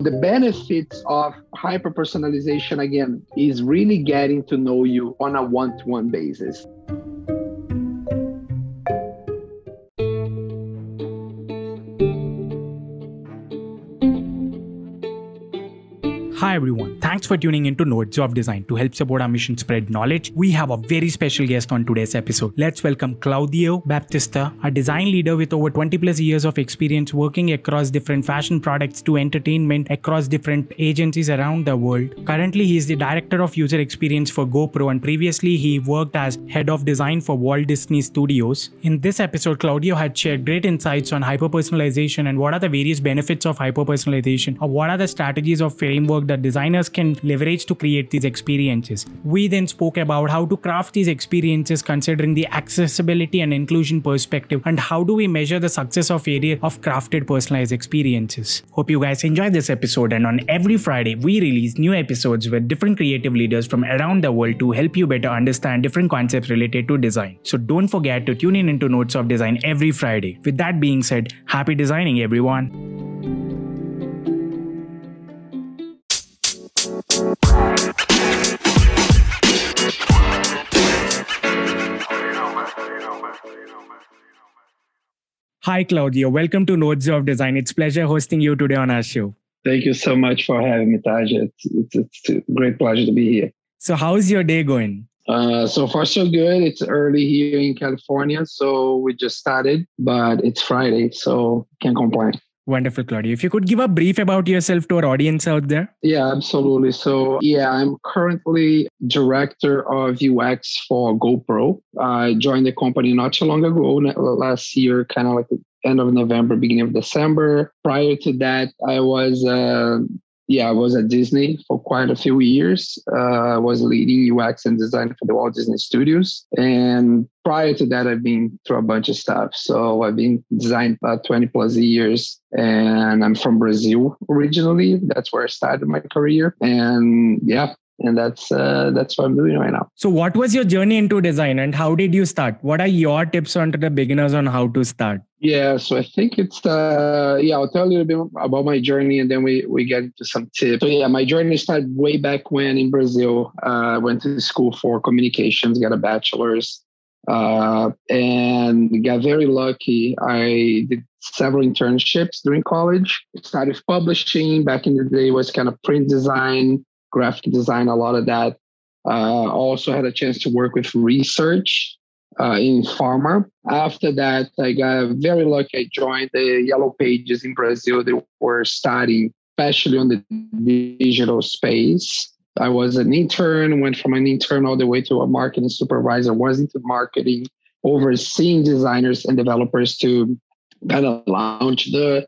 The benefits of hyper personalization, again, is really getting to know you on a one to one basis. Everyone, thanks for tuning into Nodes of Design. To help support our mission spread knowledge, we have a very special guest on today's episode. Let's welcome Claudio Baptista, a design leader with over 20 plus years of experience working across different fashion products to entertainment across different agencies around the world. Currently, he is the director of user experience for GoPro and previously he worked as head of design for Walt Disney Studios. In this episode, Claudio had shared great insights on hyper-personalization and what are the various benefits of hyper-personalization or what are the strategies or framework that designers can leverage to create these experiences. We then spoke about how to craft these experiences considering the accessibility and inclusion perspective and how do we measure the success of area of crafted personalized experiences. Hope you guys enjoyed this episode and on every Friday we release new episodes with different creative leaders from around the world to help you better understand different concepts related to design. So don't forget to tune in into Notes of Design every Friday. With that being said, happy designing everyone. Hi, Claudio. Welcome to Nodes of Design. It's pleasure hosting you today on our show. Thank you so much for having me, Taj. It's, it's, it's a great pleasure to be here. So, how's your day going? Uh, so far, so good. It's early here in California, so we just started, but it's Friday, so can't complain. Wonderful, Claudio. If you could give a brief about yourself to our audience out there. Yeah, absolutely. So, yeah, I'm currently director of UX for GoPro. I joined the company not too long ago, last year, kind of like end of November, beginning of December. Prior to that, I was uh, yeah, I was at Disney for quite a few years. Uh, I was leading UX and design for the Walt Disney Studios. And prior to that, I've been through a bunch of stuff. So I've been designed about 20 plus years and I'm from Brazil originally. That's where I started my career. And yeah, and that's uh, that's what I'm doing right now. So, what was your journey into design, and how did you start? What are your tips on to the beginners on how to start? Yeah, so I think it's uh yeah, I'll tell you a little bit about my journey and then we we get into some tips. So yeah, my journey started way back when in Brazil. Uh, I went to school for communications, got a bachelor's, uh, and got very lucky. I did several internships during college. Started publishing back in the day was kind of print design, graphic design, a lot of that. Uh, also had a chance to work with research uh, in pharma. After that, I got very lucky. I joined the Yellow Pages in Brazil. They were studying, especially on the digital space. I was an intern, went from an intern all the way to a marketing supervisor, was into marketing, overseeing designers and developers to kind of launch the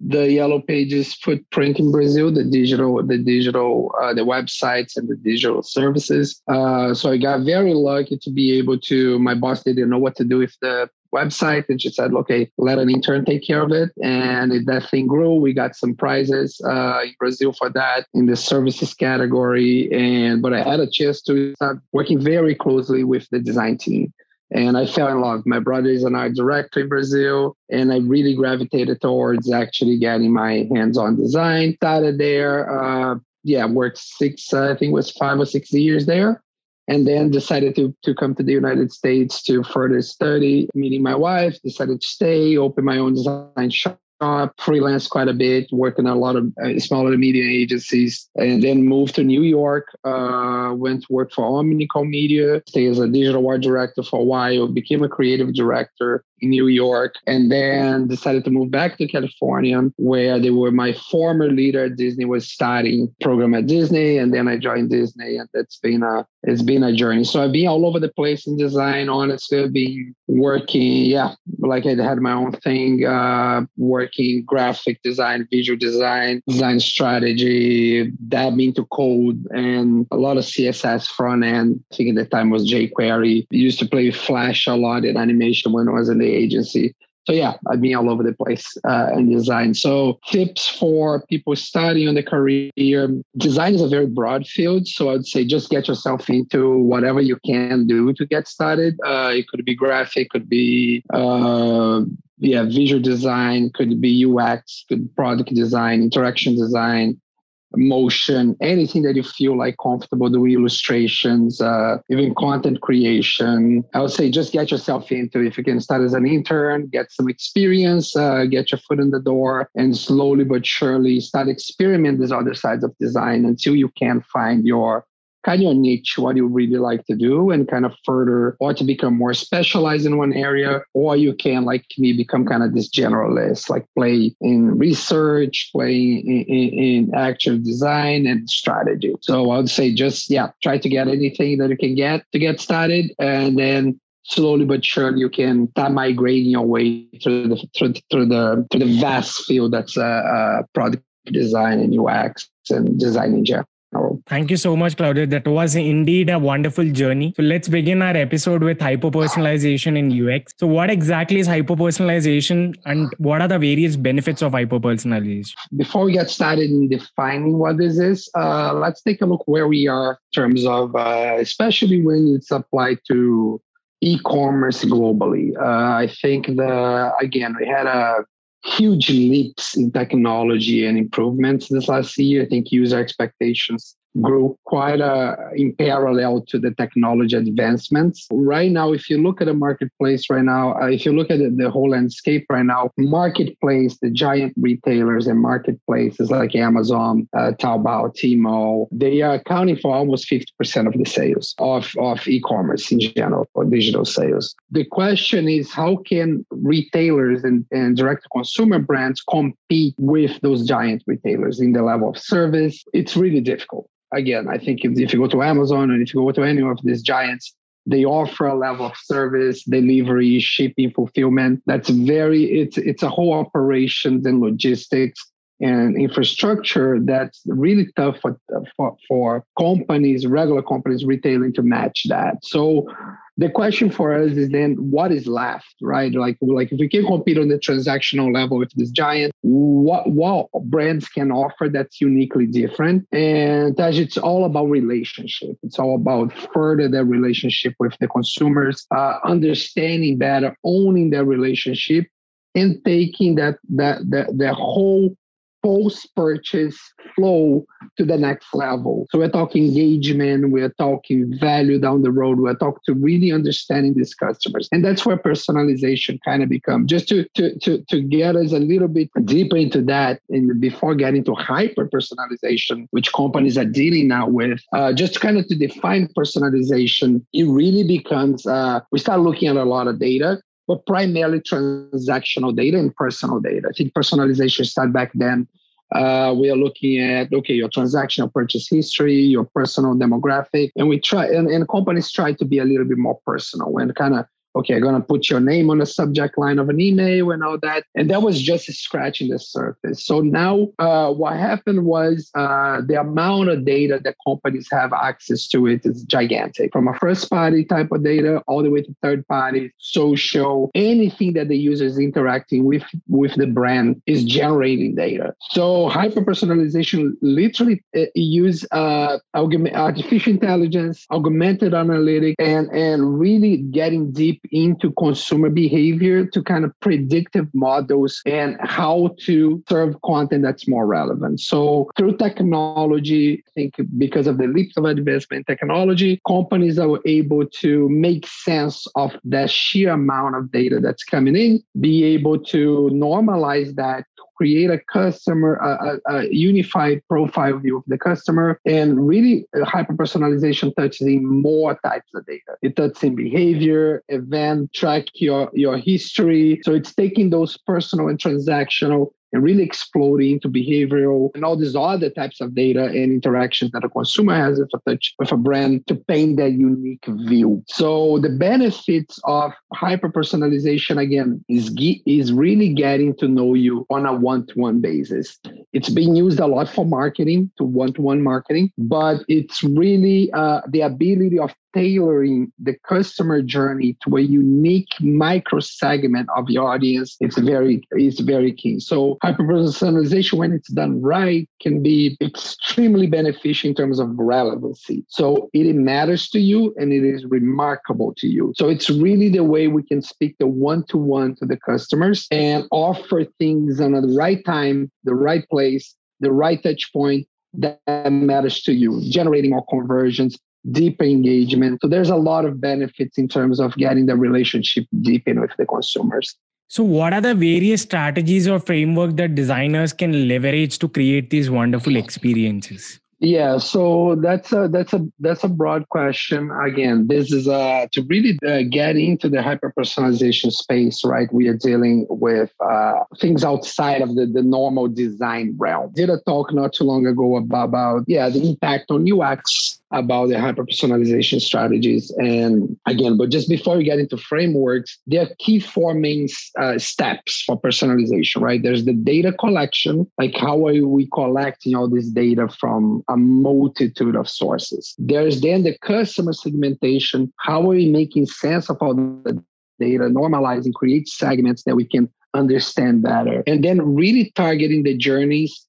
the yellow pages footprint in brazil the digital the digital uh, the websites and the digital services. Uh, so i got very lucky to be able to my boss didn't know what to do with the website and she said okay let an intern take care of it. And that thing grew we got some prizes uh, in brazil for that in the services category. And but i had a chance to start working very closely with the design team and I fell in love. My brother is an art director in Brazil, and I really gravitated towards actually getting my hands on design. Started there, uh, yeah, worked six, uh, I think it was five or six years there, and then decided to, to come to the United States to further study. Meeting my wife, decided to stay, open my own design shop uh, freelance quite a bit, working a lot of uh, smaller media agencies, and then moved to New York. Uh, went to work for Omnicom Media, stayed as a digital art director for a while, became a creative director New York, and then decided to move back to California, where they were my former leader at Disney was starting program at Disney, and then I joined Disney, and it's been a it's been a journey. So I've been all over the place in design. Honestly, I've been working, yeah, like I had my own thing, uh, working graphic design, visual design, design strategy, dabbing into code, and a lot of CSS front end. I think at the time was jQuery. Used to play Flash a lot in animation when I was in the agency. So yeah, I've been all over the place uh, in design. So tips for people starting on the career. Design is a very broad field. So I'd say just get yourself into whatever you can do to get started. Uh, it could be graphic, could be uh, yeah, visual design, could be UX, could product design, interaction design, motion, anything that you feel like comfortable doing illustrations, uh, even content creation. I would say just get yourself into it. If you can start as an intern, get some experience, uh, get your foot in the door, and slowly but surely start experimenting these other sides of design until you can find your kind of your niche, what you really like to do, and kind of further or to become more specialized in one area, or you can like me become kind of this generalist, like play in research, play in, in, in actual design and strategy. So I would say just yeah, try to get anything that you can get to get started, and then slowly but surely you can start migrating your way through the through, through the through the vast field that's uh, uh, product design and UX and design in general. Thank you so much, Claudio. That was indeed a wonderful journey. So let's begin our episode with hyper-personalization in UX. So what exactly is hyper-personalization and what are the various benefits of hyper-personalization? Before we get started in defining what this is, uh, let's take a look where we are in terms of, uh, especially when it's applied to e-commerce globally. Uh, I think the, again, we had a huge leaps in technology and improvements this last year. I think user expectations grew quite uh, in parallel to the technology advancements. Right now, if you look at the marketplace right now, uh, if you look at the, whole landscape right now, marketplace, the giant retailers and marketplaces like Amazon, uh, Taobao, Tmall, they are accounting for almost 50% of the sales of, of e-commerce in general or digital sales. The question is how can retailers and, and direct-to-consumer brands compete with those giant retailers in the level of service? It's really difficult again, I think if, if you go to Amazon and if you go to any of these giants, they offer a level of service, delivery, shipping, fulfillment. That's very it's it's a whole operations and logistics and infrastructure that's really tough for, for, for companies, regular companies, retailing to match that. So the question for us is then what is left, right? Like, like if we can compete on the transactional level with this giant, what what brands can offer that's uniquely different? And as it's all about relationship. It's all about further the relationship with the consumers, uh, understanding better, owning their relationship, and taking that that that the whole post purchase flow to the next level. So we're talking engagement, we're talking value down the road, we're talking to really understanding these customers. And that's where personalization kind of becomes. Just to, to, to, to get us a little bit deeper into that and before getting to hyper personalization, which companies are dealing now with, uh, just kind of to define personalization, it really becomes, uh, we start looking at a lot of data but primarily transactional data and personal data. I think personalization started back then. Uh, we are looking at okay your transactional purchase history your personal demographic and we try and, and companies try to be a little bit more personal and kind of okay, I'm going to put your name on the subject line of an email and all that. And that was just scratching the surface. So now uh, what happened was uh, the amount of data that companies have access to it is gigantic from a first party type of data all the way to third party, social, anything that the user is interacting with, with the brand is generating data. So hyper personalization literally uh, use uh, artificial intelligence, augmented analytics, and, and really getting deep into consumer behavior to kind of predictive models and how to serve content that's more relevant. So through technology, I think because of the leaps of advancement in technology, companies are able to make sense of the sheer amount of data that's coming in, be able to normalize that create a customer, a, a, a, unified profile view of the customer, and really uh, hyper personalization touches in more types of data. It touches in behavior, event, track your, your history. So it's taking those personal and transactional and really exploding into behavioral and all these other types of data and interactions that a consumer has with a touch with a brand to paint that unique view. So the benefits of hyper personalization again is is really getting to know you on a one-to-one basis. It's being used a lot for marketing to one-to-one marketing, but it's really uh, the ability of tailoring the customer journey to a unique micro segment of your audience it's very it's very key. So hyper personalization when it's done right can be extremely beneficial in terms of relevancy. So it matters to you and it is remarkable to you. So it's really the way we can speak the one-to-one to the customers and offer things on the right time the right place the right touch point that matters to you, generating more conversions, deeper engagement. So there's a lot of benefits in terms of getting the relationship deep in with the consumers. So, what are the various strategies or framework that designers can leverage to create these wonderful experiences? Yeah, so that's a that's a that's a broad question. Again, this is uh, to really uh, get into the hyper personalization space, right? We are dealing with uh, things outside of the, the normal design realm. Did a talk not too long ago about, about yeah the impact on UX about the hyper personalization strategies. And again, but just before we get into frameworks, there are key four main uh, steps for personalization, right? There's the data collection, like how are we collecting all this data from a multitude of sources. There's then the customer segmentation, how are we making sense of all the data, normalizing, create segments that we can understand better, and then really targeting the journeys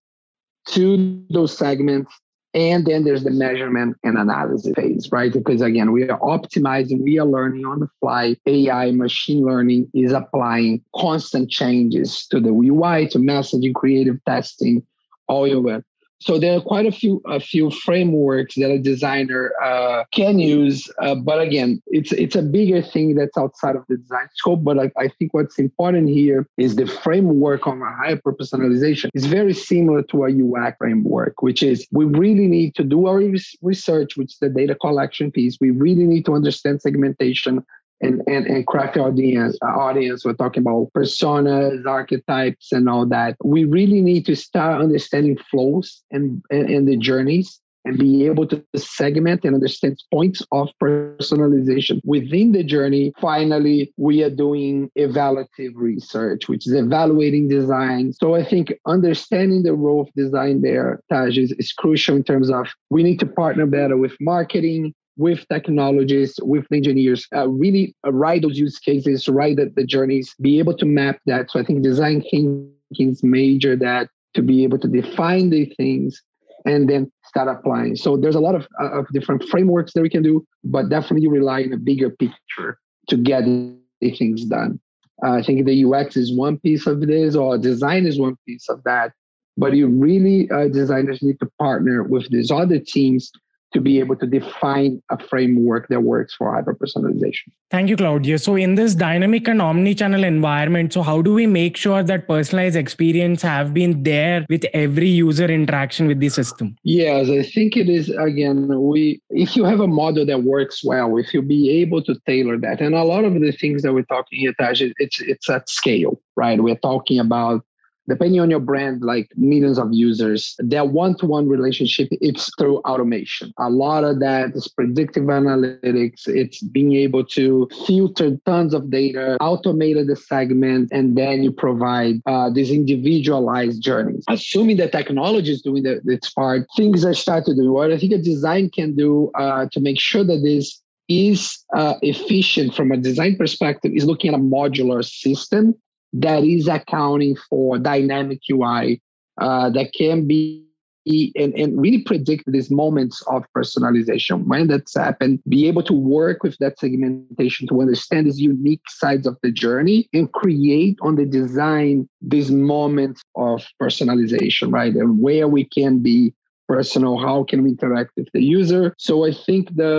to those segments and then there's the measurement and analysis phase, right? Because again, we are optimizing, we are learning on the fly. AI, machine learning is applying constant changes to the UI, to messaging, creative testing, all it. So there are quite a few a few frameworks that a designer uh, can use, uh, but again, it's it's a bigger thing that's outside of the design scope. But I, I think what's important here is the framework on hyper personalization is very similar to a UX framework, which is we really need to do our research, which is the data collection piece. We really need to understand segmentation and, and, and craft audience uh, audience we're talking about personas archetypes and all that we really need to start understanding flows and, and, and the journeys and be able to segment and understand points of personalization within the journey. Finally, we are doing evaluative research, which is evaluating design. So I think understanding the role of design there, Taj, is, is crucial in terms of we need to partner better with marketing, with technologists, with engineers, uh, really write those use cases, write the, the journeys, be able to map that. So I think design thinking is major that to be able to define the things and then start applying. So there's a lot of, uh, of different frameworks that we can do, but definitely rely on a bigger picture to get the things done. Uh, I think the UX is one piece of this, or design is one piece of that. But you really, uh, designers need to partner with these other teams to be able to define a framework that works for hyper personalization. Thank you, Claudia. So, in this dynamic and omni-channel environment, so how do we make sure that personalized experience have been there with every user interaction with the system? Yes, I think it is. Again, we if you have a model that works well, if you be able to tailor that, and a lot of the things that we're talking here, Taj, it's it's at scale, right? We're talking about depending on your brand, like millions of users, their one-to-one relationship, it's through automation. A lot of that is predictive analytics. It's being able to filter tons of data, automated the segment, and then you provide uh, these individualized journeys. Assuming that technology is doing the, its part, things are starting to do. What I think a design can do uh, to make sure that this is uh, efficient from a design perspective is looking at a modular system that is accounting for dynamic UI uh, that can be and, and really predict these moments of personalization when that's happened, be able to work with that segmentation to understand these unique sides of the journey and create on the design these moments of personalization, right? And where we can be personal how can we interact with the user? So i think the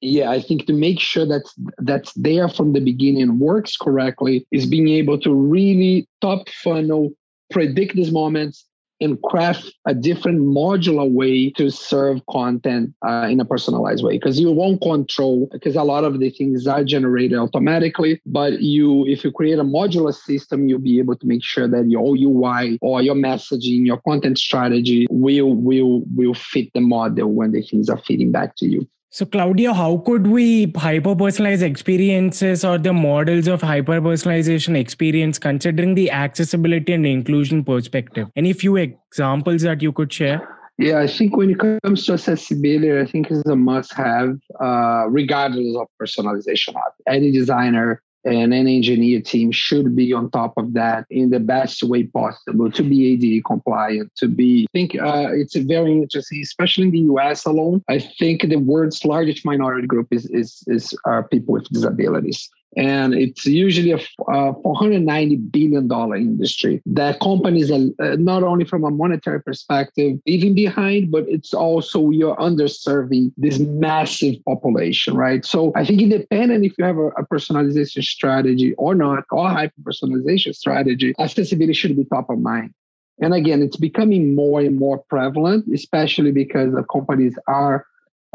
yeah i think to make sure that that's there from the beginning works correctly is being able to really top funnel predict these moments and craft a different modular way to serve content uh, in a personalized way. Because you won't control because a lot of the things are generated automatically but you if you create a modular system you'll be able to make sure that your ui or your messaging your content strategy will will will fit the model when the things are feeding back to you so, Claudio, how could we hyper personalize experiences or the models of hyper personalization experience considering the accessibility and inclusion perspective? Any few examples that you could share? Yeah, I think when it comes to accessibility, I think it's a must-have, uh, regardless of personalization. Any designer and any engineer team should be on top of that in the best way possible to be ADA compliant. To be, I think uh, it's very interesting, especially in the US alone. I think the world's largest minority group is is is uh, people with disabilities and it's usually a, a 490 billion dollar industry that companies are uh, not only from a monetary perspective even behind but it's also you're underserving this massive population right? So i think independent if you have a, a personalization strategy or not or hyper personalization strategy accessibility should be top of mind. And again it's becoming more and more prevalent especially because the companies are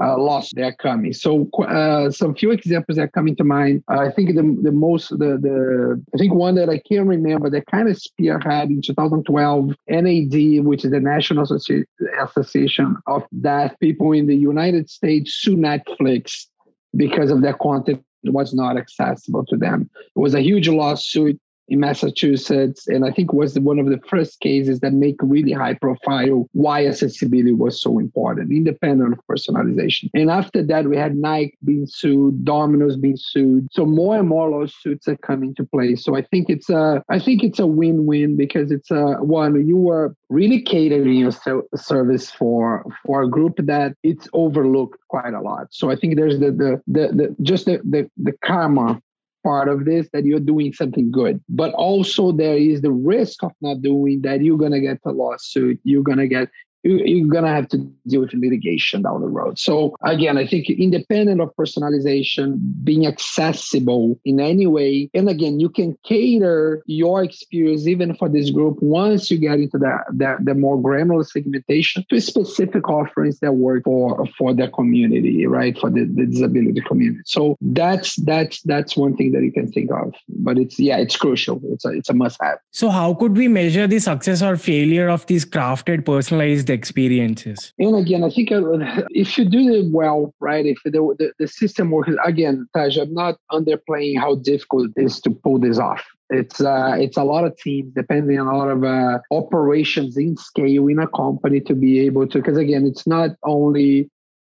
uh, loss they're coming. So uh, some few examples that come into mind. I think the the most the the I think one that I can remember that kind of spearhead in 2012 NAD, which is the National Associ- Association of Deaf People in the United States, sued Netflix because of their content was not accessible to them. It was a huge lawsuit in Massachusetts, and I think was one of the first cases that make really high profile why accessibility was so important, independent of personalization. And after that, we had Nike being sued, Domino's being sued. So more and more lawsuits are coming to play. So I think it's a, I think it's a win-win because it's a one you were really catering your service for for a group that it's overlooked quite a lot. So I think there's the the the, the just the, the the karma part of this that you're doing something good. But also there is the risk of not doing that you're gonna get a lawsuit, you're gonna get you're going to have to deal with litigation down the road. So again, I think independent of personalization, being accessible in any way, and again, you can cater your experience even for this group once you get into the, the, the more granular segmentation to specific offerings that work for for the community, right? For the, the disability community. So that's that's that's one thing that you can think of. But it's yeah, it's crucial. It's a it's a must have. So how could we measure the success or failure of these crafted personalized experiences. And again, I think uh, if you do it well, right, if the, the, the system works, again, Taj, I'm not underplaying how difficult it is to pull this off. It's uh, it's a lot of teams, depending on a lot of uh, operations in scale in a company to be able to. Because again, it's not only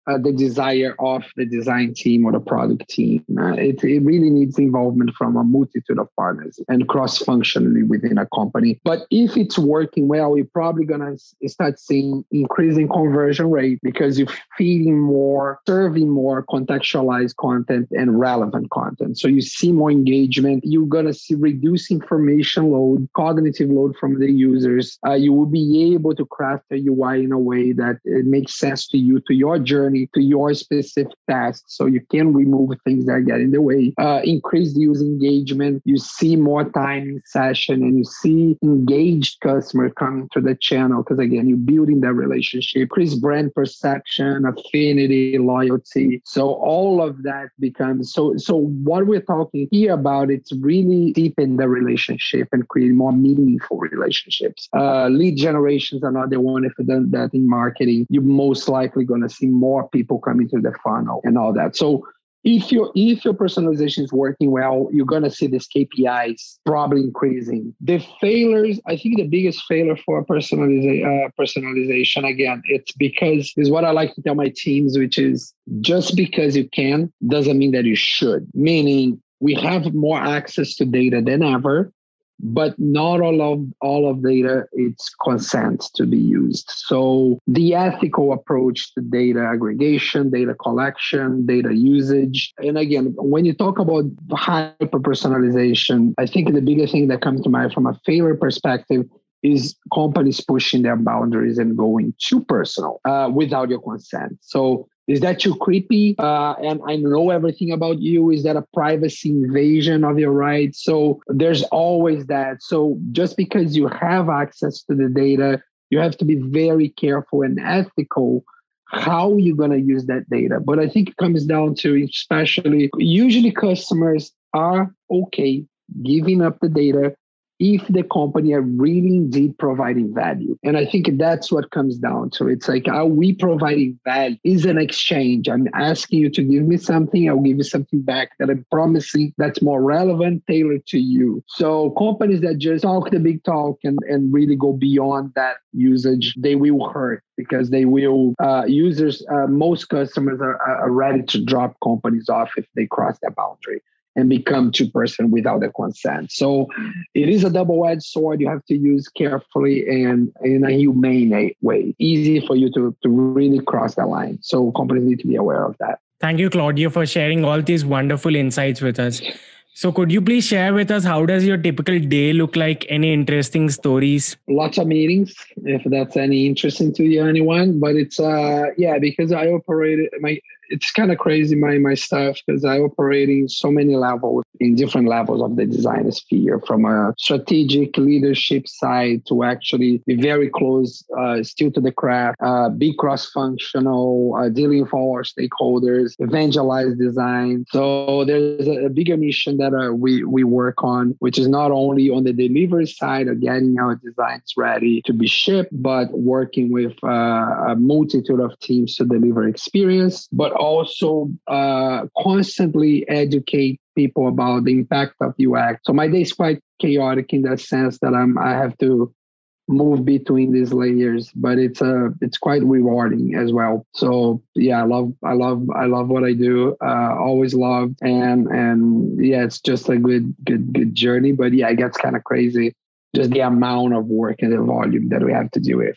uh, the desire of the design team or the product team. Uh, it, it really needs involvement from a multitude of partners and cross functionally within a company. But if it's working well, you're probably going to start seeing increasing conversion rate because you're feeding more, serving more contextualized content and relevant content. So you see more engagement. You're going to see reduce information load, cognitive load from the users. Uh, you will be able to craft a UI in a way that it makes sense to you, to your journey to your specific task so you can remove things that get in the way. Uh, increase the user engagement. You see more time in session and you see engaged customer coming to the channel because again you're building that relationship. Increase brand perception affinity loyalty. So all of that becomes so so what we're talking here about it's really deepen the relationship and create more meaningful relationships. Uh, lead generation is another one if you done that in marketing. You're most likely going to see more more people coming through the funnel and all that. So if your if your personalization is working well, you're gonna see these KPIs probably increasing. The failures, I think the biggest failure for personalization, uh, personalization again, it's because is what I like to tell my teams, which is just because you can doesn't mean that you should. Meaning we have more access to data than ever but not all of all of data it's consent to be used. So the ethical approach to data aggregation data collection data usage. And again when you talk about hyper personalization i think the biggest thing that comes to mind from a failure perspective is companies pushing their boundaries and going too personal uh, without your consent so is that too creepy? Uh, and I know everything about you. Is that a privacy invasion of your rights? So there's always that. So just because you have access to the data, you have to be very careful and ethical how you're going to use that data. But I think it comes down to especially usually customers are okay giving up the data if the company are really indeed providing value. And I think that's what comes down to. It's like, are we providing value? Is an exchange. I'm asking you to give me something, I'll give you something back that I'm promising that's more relevant, tailored to you. So companies that just talk the big talk and, and really go beyond that usage, they will hurt because they will uh, users uh, most customers are, are ready to drop companies off if they cross that boundary and become two person without the consent. So it is a double-edged sword. You have to use carefully and in a humane way. Easy for you to, to really cross that line. So companies need to be aware of that. Thank you, Claudio, for sharing all these wonderful insights with us. So could you please share with us how does your typical day look like? Any interesting stories? Lots of meetings, if that's any interesting to you, anyone. But it's uh yeah, because I operated my it's kind of crazy my my stuff because I operate in so many levels in different levels of the design sphere from a strategic leadership side to actually be very close uh, still to the craft uh, be cross-functional uh, dealing with all our stakeholders evangelize design. So there's a, a bigger mission that uh, we we work on which is not only on the delivery side of getting our designs ready to be shipped but working with uh, a multitude of teams to deliver experience but also uh, constantly educate people about the impact of UX. So my day is quite chaotic in that sense that I'm I have to move between these layers, but it's a uh, it's quite rewarding as well. So yeah, I love I love I love what I do. Uh, always loved and and yeah, it's just a good good good journey. But yeah, it gets kind of crazy just the amount of work and the volume that we have to deal with.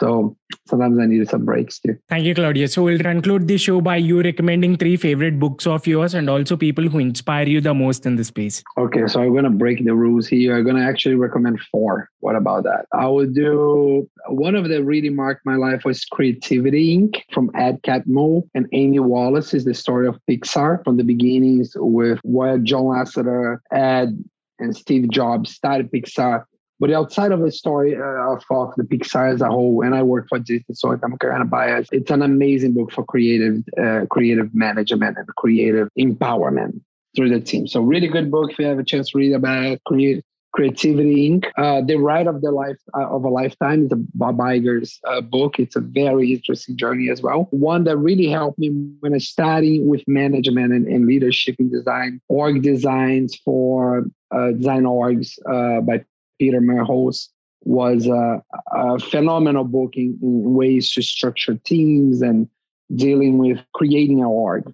So sometimes I need some breaks too. Thank you, Claudia. So we'll conclude the show by you recommending three favorite books of yours and also people who inspire you the most in the space. Okay, so I'm gonna break the rules here. I'm gonna actually recommend four. What about that? I would do one of the really marked my life was Creativity Inc. from Ed Catmull and Amy Wallace is the story of Pixar from the beginnings with where John Lasseter, Ed, and Steve Jobs started Pixar but outside of the story uh, of, of the Pixar as a whole, and I work for Disney, so I'm kind of biased. It's an amazing book for creative, uh, creative management and creative empowerment through the team. So really good book if you have a chance to read about it. Create, Creativity Inc. Uh, the Ride of the Life uh, of a Lifetime is a Bob Iger's uh, book. It's a very interesting journey as well. One that really helped me when I started with management and, and leadership in design. Org designs for uh, design orgs uh, by Peter Merholz was a, a phenomenal book in, in, ways to structure teams and dealing with creating an org.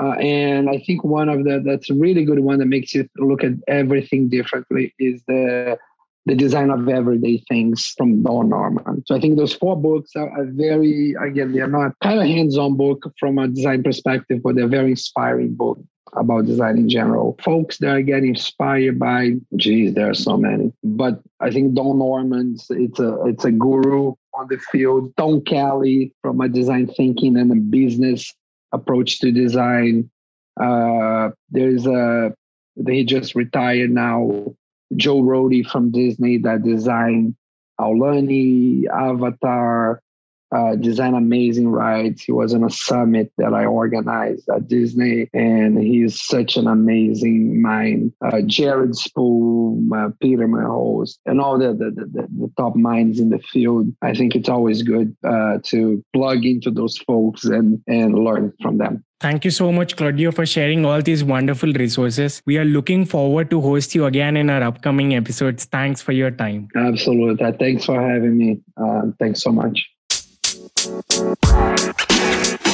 Uh, and I think one of the that's a really good one that makes you look at everything differently is the the design of everyday things from Don Norman. So I think those four books are, are very again they're not kind of hands-on book from a design perspective, but they're very inspiring book about design in general. Folks that are getting inspired by, geez, there are so many. But I think Don Norman's it's a it's a guru on the field. Tom Kelley from a design thinking and a business approach to design. Uh, there's a they just retired now. Joe Rohde from Disney that designed Aulani, Avatar, uh, design amazing rides. He was on a summit that I organized at Disney, and he's such an amazing mind. Uh, Jared Spool, uh, Peter Merholz, and all the the, the, the, top minds in the field. I think it's always good uh, to plug into those folks and and learn from them. Thank you so much, Claudio, for sharing all these wonderful resources. We are looking forward to host you again in our upcoming episodes. Thanks for your time. Absolutely. Thanks for having me. Uh, thanks so much. Thank you.